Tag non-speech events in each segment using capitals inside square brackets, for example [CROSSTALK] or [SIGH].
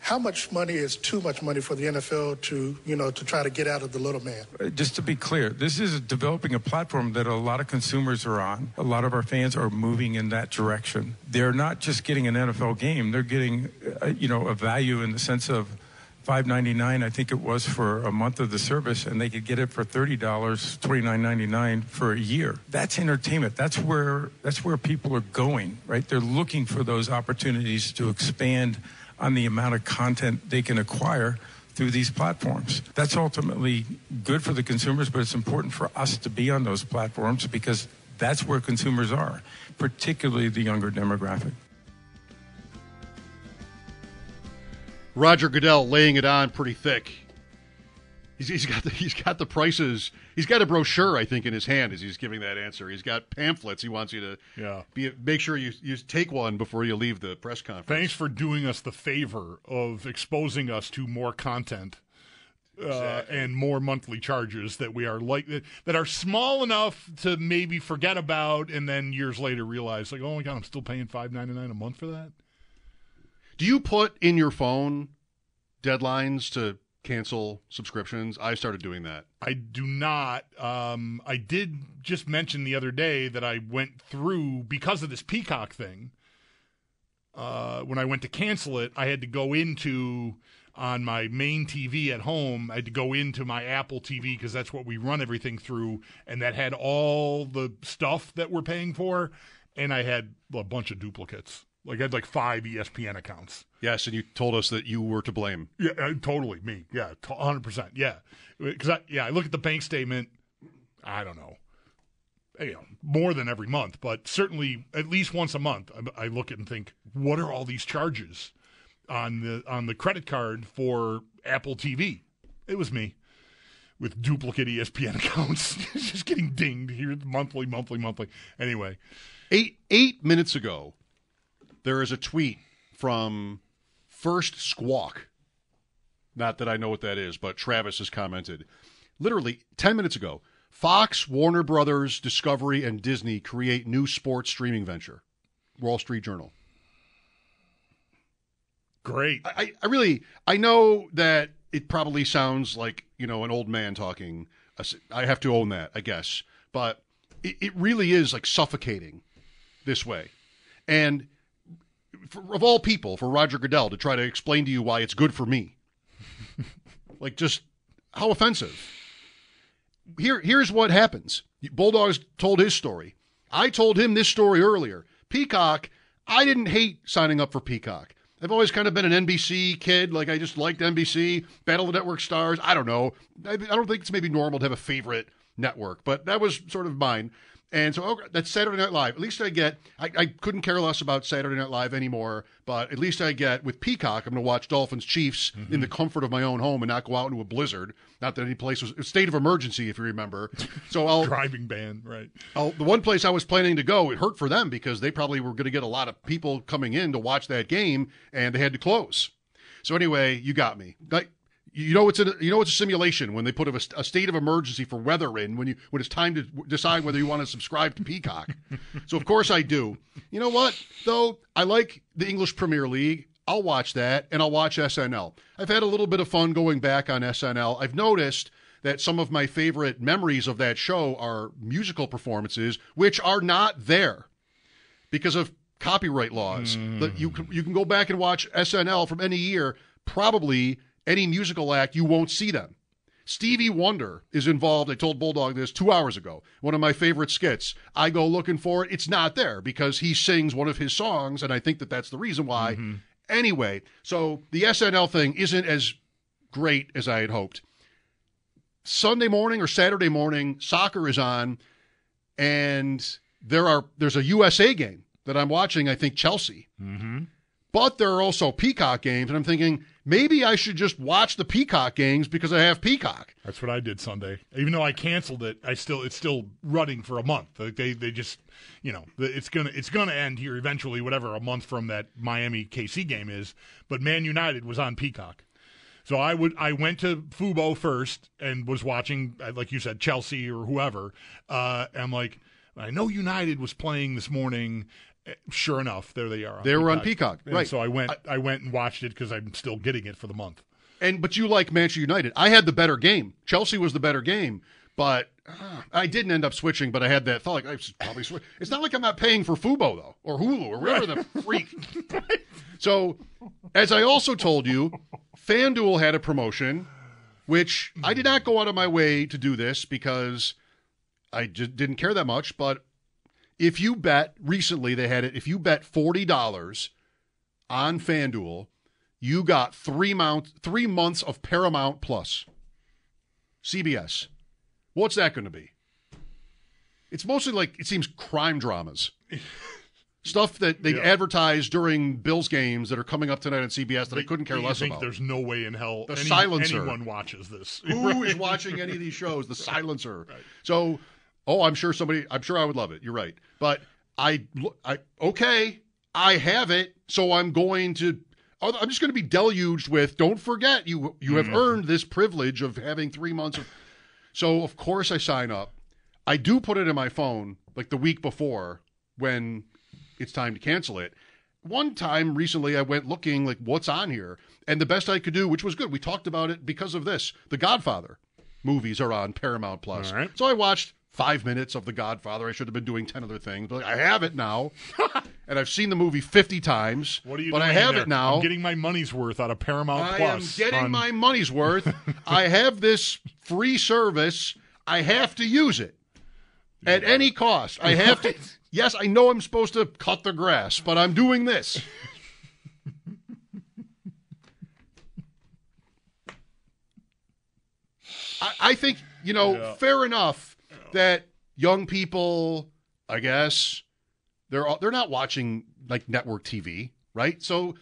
how much money is too much money for the NFL to, you know, to try to get out of the little man? Uh, Just to be clear, this is developing a platform that a lot of consumers are on. A lot of our fans are moving in that direction. They're not just getting an NFL game; they're getting, uh, you know, a value in the sense of. Five ninety nine, I think it was for a month of the service, and they could get it for thirty dollars, twenty nine ninety nine for a year. That's entertainment. That's where that's where people are going, right? They're looking for those opportunities to expand on the amount of content they can acquire through these platforms. That's ultimately good for the consumers, but it's important for us to be on those platforms because that's where consumers are, particularly the younger demographic. Roger Goodell laying it on pretty thick. He's, he's got the he's got the prices. He's got a brochure, I think, in his hand as he's giving that answer. He's got pamphlets. He wants you to Yeah. be make sure you you take one before you leave the press conference. Thanks for doing us the favor of exposing us to more content uh, and more monthly charges that we are like that are small enough to maybe forget about, and then years later realize like, oh my god, I'm still paying five ninety nine a month for that. Do you put in your phone deadlines to cancel subscriptions? I started doing that. I do not. Um, I did just mention the other day that I went through because of this Peacock thing. Uh, when I went to cancel it, I had to go into on my main TV at home. I had to go into my Apple TV because that's what we run everything through, and that had all the stuff that we're paying for, and I had a bunch of duplicates. Like I had like five ESPN accounts. Yes, and you told us that you were to blame. Yeah, uh, totally. Me. Yeah, hundred percent. Yeah, because I yeah I look at the bank statement. I don't know, you know, more than every month, but certainly at least once a month, I, I look at and think, what are all these charges on the on the credit card for Apple TV? It was me with duplicate ESPN [LAUGHS] accounts, just getting dinged here monthly, monthly, monthly. Anyway, Eight eight minutes ago, there is a tweet from First Squawk. Not that I know what that is, but Travis has commented. Literally ten minutes ago, Fox, Warner Brothers, Discovery, and Disney create new sports streaming venture. Wall Street Journal. great. I, I really I know that it probably sounds like you know an old man talking. I have to own that, I guess, but it, it really is like suffocating this way. And for, of all people, for Roger Goodell to try to explain to you why it's good for me, [LAUGHS] like just how offensive. Here, here's what happens. Bulldogs told his story. I told him this story earlier. Peacock, I didn't hate signing up for Peacock. I've always kind of been an NBC kid. Like I just liked NBC, Battle of the Network Stars. I don't know. I, I don't think it's maybe normal to have a favorite network, but that was sort of mine. And so okay, that's Saturday Night Live. At least I get. I, I couldn't care less about Saturday Night Live anymore. But at least I get with Peacock. I'm going to watch Dolphins Chiefs mm-hmm. in the comfort of my own home and not go out into a blizzard. Not that any place was a state of emergency, if you remember. [LAUGHS] So I'll Driving ban, right? Oh, the one place I was planning to go, it hurt for them because they probably were going to get a lot of people coming in to watch that game, and they had to close. So anyway, you got me. Like, you know it's a you know it's a simulation when they put a, a state of emergency for weather in when you when it's time to decide whether you want to subscribe to Peacock. [LAUGHS] so of course I do. You know what though? I like the English Premier League. I'll watch that and I'll watch SNL. I've had a little bit of fun going back on SNL. I've noticed that some of my favorite memories of that show are musical performances, which are not there because of copyright laws. That you mm. can, you can go back and watch SNL from any year. Probably any musical act, you won't see them. Stevie Wonder is involved. I told Bulldog this two hours ago. One of my favorite skits. I go looking for it. It's not there because he sings one of his songs, and I think that that's the reason why. Anyway, so the SNL thing isn't as great as I had hoped. Sunday morning or Saturday morning, soccer is on, and there are there's a USA game that I'm watching. I think Chelsea, mm-hmm. But there are also Peacock games, and I'm thinking maybe I should just watch the Peacock games because I have Peacock. That's what I did Sunday. Even though I canceled it, I still it's still running for a month. Like they they just you know it's gonna it's gonna end here eventually, whatever a month from that Miami KC game is. But Man United was on Peacock. So I would I went to Fubo first and was watching uh, like you said Chelsea or whoever. Uh, I'm like I know United was playing this morning. Sure enough, there they are. On They were on Peacock, And right. So I went I, went and watched it because I'm still getting it for the month. And but you like Manchester United. I had the better game. Chelsea was the better game, but uh, I didn't end up switching. But I had that thought like I should probably switch. It's not like I'm not paying for Fubo though, or Hulu, or whatever the freak. [LAUGHS] So, as I also told you, FanDuel had a promotion, which I did not go out of my way to do this because I just didn't care that much. But if you bet recently, they had it. If you bet forty dollars on FanDuel, you got three month three months of Paramount Plus. CBS. What's that going to be? It's mostly like it seems crime dramas. [LAUGHS] Stuff that they Yeah. advertise during Bills games that are coming up tonight on CBS that I couldn't care less think about. There's no way in hell The any- silencer. anyone watches this. Who is [LAUGHS] watching any of these shows? The silencer. So, oh, I'm sure somebody. I'm sure I would love it. You're right. But I, I okay, I have it. So I'm going to. oh, I'm just going to be deluged with. Don't forget, you you have mm-hmm. earned this privilege of having three months of. So of course I sign up. I do put it in my phone like the week before when it's time to cancel it. One time recently, I went looking like what's on here, and the best I could do, which was good. We talked about it because of this. The Godfather movies are on Paramount Plus, right. so I watched five minutes of The Godfather. I should have been doing ten other things, but I have it now, [LAUGHS] and I've seen the movie fifty times. What are you But doing I have there? it now. I'm getting my money's worth out of Paramount I Plus. am getting on- my money's worth. [LAUGHS] I have this free service. I have to use it at any cost. I [LAUGHS] have to. Yes, I know I'm supposed to cut the grass, but I'm doing this. I, I think you know, Yeah. fair enough that young people, I guess, they're all, they're not watching like network TV, right? So,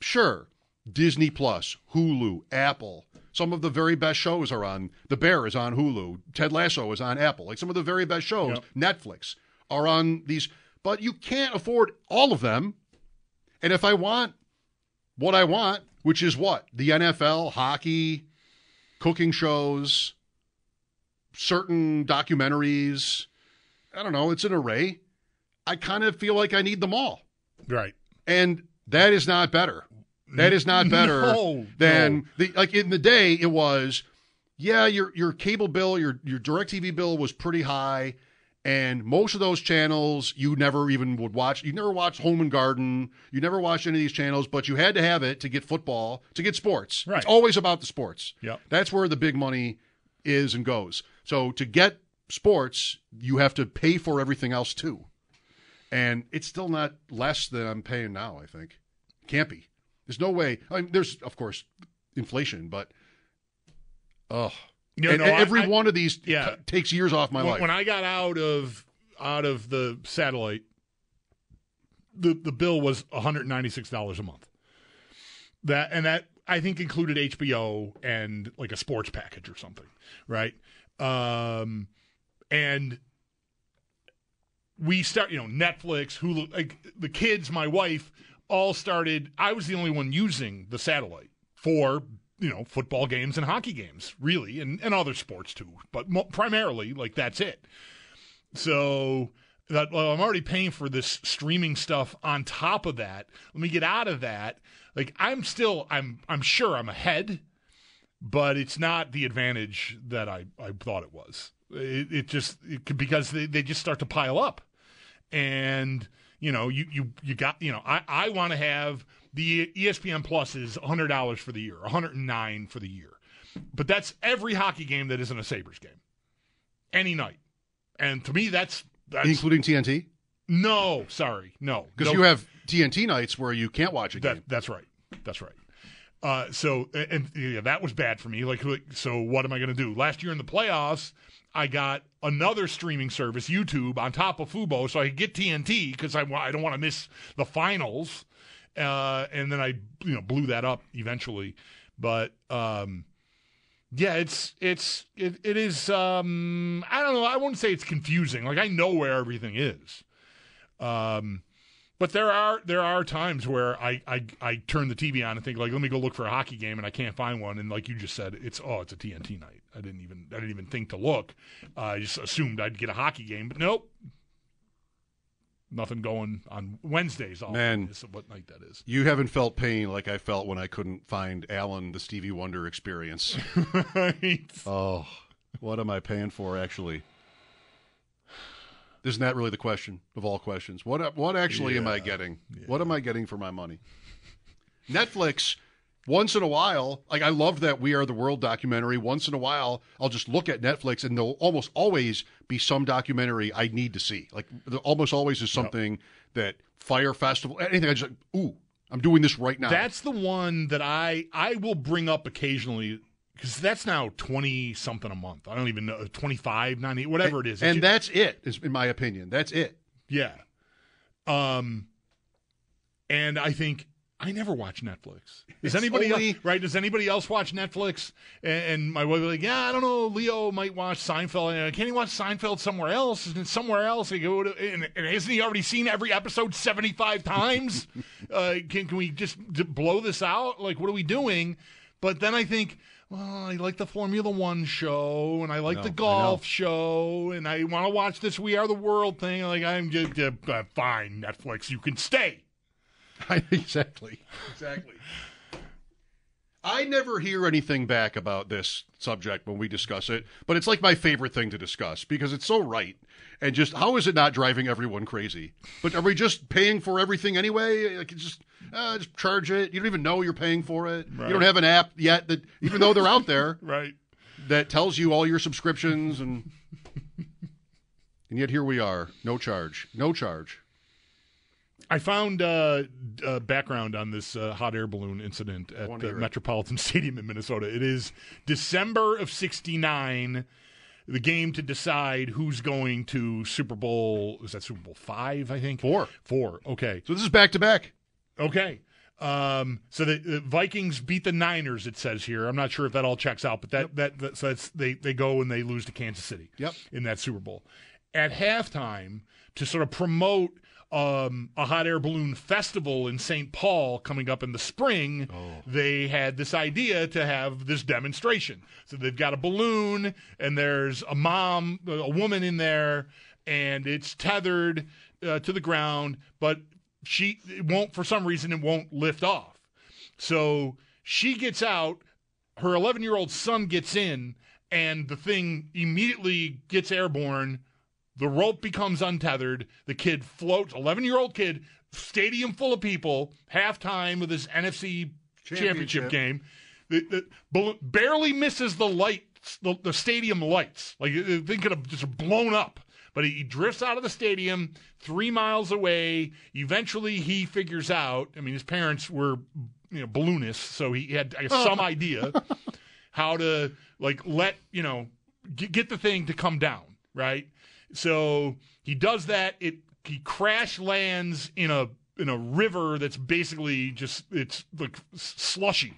sure, Disney Plus, Hulu, Apple. Some of the very best shows are on. The Bear is on Hulu. Ted Lasso is on Apple. Like some of the very best shows, Netflix are on these. But you can't afford all of them. And if I want what I want, which is what the NFL, hockey, cooking shows, certain documentaries. I don't know. It's an array. I kind of feel like I need them all. right. And that is not better. That is not [LAUGHS] better No, than no. the like in the day it was yeah, your your cable bill, your your DirecTV bill was pretty high and most of those channels you never even would watch. You never watched Home and Garden. You never watched any of these channels, but you had to have it to get football, to get sports. Right. It's always about the sports. Yeah. That's where the big money is and goes. So to get sports, you have to pay for everything else too. And it's still not less than I'm paying now, I think. Can't be. There's no way. I mean, there's, of course, inflation, but, oh. No, and, no, and every I- one of these yeah. t- takes years off my when, life. when I got out of out of the satellite, the the bill was one hundred ninety six dollars a month. That and that I think included HBO and like a sports package or something, right? Um, and we start, you know, Netflix, Hulu, like the kids, my wife, all started. I was the only one using the satellite for you know football games and hockey games, really, and and other sports too, but mo- primarily like that's it. So that well, I'm already paying for this streaming stuff on top of that. Let me get out of that. Like I'm still I'm I'm sure I'm ahead, but it's not the advantage that I, I thought it was. It, it just it, because they, they just start to pile up. And you know, you you you got you know, I, I want to have the ESPN Plus is hundred dollars for the year, 109 for the year. But that's every hockey game that isn't a Sabres game. Any night. And to me that's that's including TNT. No, sorry, no, because no, you have TNT nights where you can't watch a that, game. That's right. That's right. Uh, so and yeah, that was bad for me. Like, so what am I going to do? Last year in the playoffs, I got another streaming service, YouTube, on top of Fubo, so I could get TNT because I I don't want to miss the finals. Uh, and then I you know blew that up eventually, but um, yeah, it's it's it, it is. Um, I don't know. I wouldn't say it's confusing. Like I know where everything is. Um, but there are there are times where I, I I turn the TV on and think like let me go look for a hockey game and I can't find one. And like you just said it's oh it's a TNT night. I didn't even I didn't even think to look. Uh, I just assumed I'd get a hockey game but nope. Nothing going on Wednesdays all Man, is what night that is. You haven't felt pain like I felt when I couldn't find Alan the Stevie Wonder experience. [LAUGHS] right. Oh, what am I paying for actually? Isn't that really the question of all questions? What what actually am I getting? What am I getting for my money? Netflix once in a while, like I love that We Are the World documentary. Once in a while, I'll just look at Netflix and there'll almost always be some documentary I need to see. Like there almost always is something that Fire Festival, anything I just like, ooh, I'm doing this right now. That's the one that I I will bring up occasionally because that's now 20 something a month. I don't even know 25, 90, whatever it is. and that's it, is in my opinion. That's it. Yeah. Um and I think I never watch Netflix. Does It's anybody only- else, right? Does anybody else watch Netflix? And, and my wife like, "Yeah, I don't know. Leo might watch Seinfeld. And, Can he watch Seinfeld somewhere else? Isn't it somewhere else? He go to, and, and hasn't he already seen every episode seventy five times? [LAUGHS] uh, can can we just blow this out? Like, what are we doing? But then I think, well, I like the Formula One show, and I like the golf show, and I want to watch this We Are the World thing. Like, I'm just uh, fine, Netflix. You can stay. [LAUGHS] exactly. Exactly. I never hear anything back about this subject when we discuss it, but it's like my favorite thing to discuss because it's so right. And just how is it not driving everyone crazy? But are we just paying for everything anyway? Like just uh, just charge it. You don't even know you're paying for it. You don't have an app yet that even though they're out there [LAUGHS] Right. that tells you all your subscriptions and and yet here we are, no charge, no charge. I found uh, uh, background on this uh, hot air balloon incident at the. Metropolitan [LAUGHS] Stadium in Minnesota. It is December of '69. The game to decide who's going to Super Bowl is that Super Bowl five? I think Four. Four. Okay. So this is back to back. Okay. Um, so the, the Vikings beat the Niners. It says here. I'm not sure if that all checks out, but that that, that so that's they they go and they lose to Kansas City. Yep. In that Super Bowl, at halftime to sort of promote um, a hot air balloon festival in St. Paul coming up in the spring, they had this idea to have this demonstration. So they've got a balloon and there's a mom, a woman in there, and it's tethered uh, to the ground, but she it won't for some reason it won't lift off. So she gets out, her 11 year old son gets in, and the thing immediately gets airborne. The rope becomes untethered. The kid floats, 11 year old kid, stadium full of people, halftime of this NFC championship, Championship. game. The, the, barely misses the lights, the, the stadium lights. Like the thing could have just blown up. But he drifts out of the stadium three miles away. Eventually, he figures out. I mean, his parents were you know balloonists, so he had guess, [LAUGHS] some idea how to like let you know get, get the thing to come down, right? So he does that. It he crash lands in a in a river that's basically just it's like slushy.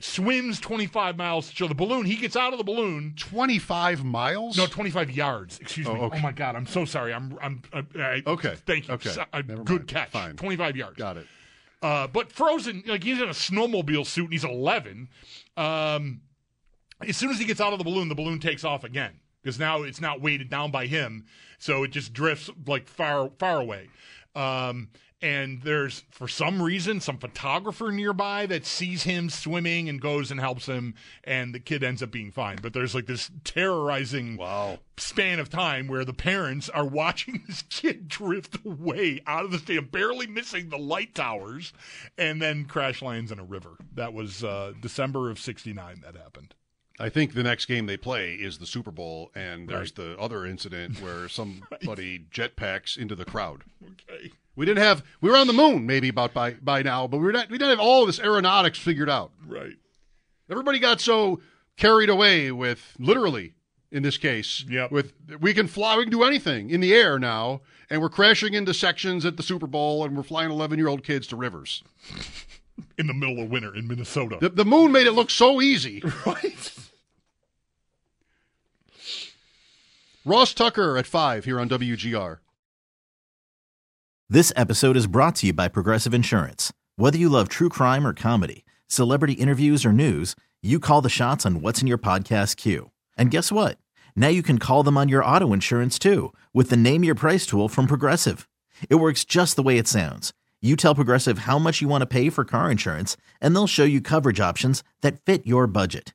Swims 25 miles to show the balloon. He gets out of the balloon. 25 miles? No, 25 yards. Excuse me. Oh, okay. Oh my God, I'm so sorry. I'm I'm I, I, Okay. Thank you. Okay. So- I- good mind. catch. Fine. 25 yards. Got it. Uh, but Frozen, like he's in a snowmobile suit and he's 11. Um, as soon as he gets out of the balloon, the balloon takes off again. Because now it's not weighted down by him, so it just drifts like far far away. Um, and there's for some reason some photographer nearby that sees him swimming and goes and helps him and the kid ends up being fine but there's like this terrorizing Wow. span of time where the parents are watching [LAUGHS] this kid drift away out of the stadium barely missing the light towers and then crash lands in a river that was uh, december of 69 that happened I think the next game they play is the Super Bowl, and there's the other incident where [LAUGHS] somebody jetpacks into the crowd. okay We didn't have we were on the moon maybe about by by now, but we were not we didn't have all this aeronautics figured out. right Everybody got so carried away with literally in this case Yep. with we can fly we can do anything in the air now and we're crashing into sections at the Super Bowl and we're flying 11 year old kids to rivers. [LAUGHS] in the middle of winter in minnesota The, the moon made it look so easy. [LAUGHS] right Ross Tucker at 5 here on WGR. This episode is brought to you by Progressive Insurance. Whether you love true crime or comedy, celebrity interviews or news, you call the shots on what's in your podcast queue. And guess what? Now you can call them on your auto insurance too with the Name Your Price tool from Progressive. It works just the way it sounds. You tell Progressive how much you want to pay for car insurance, and they'll show you coverage options that fit your budget.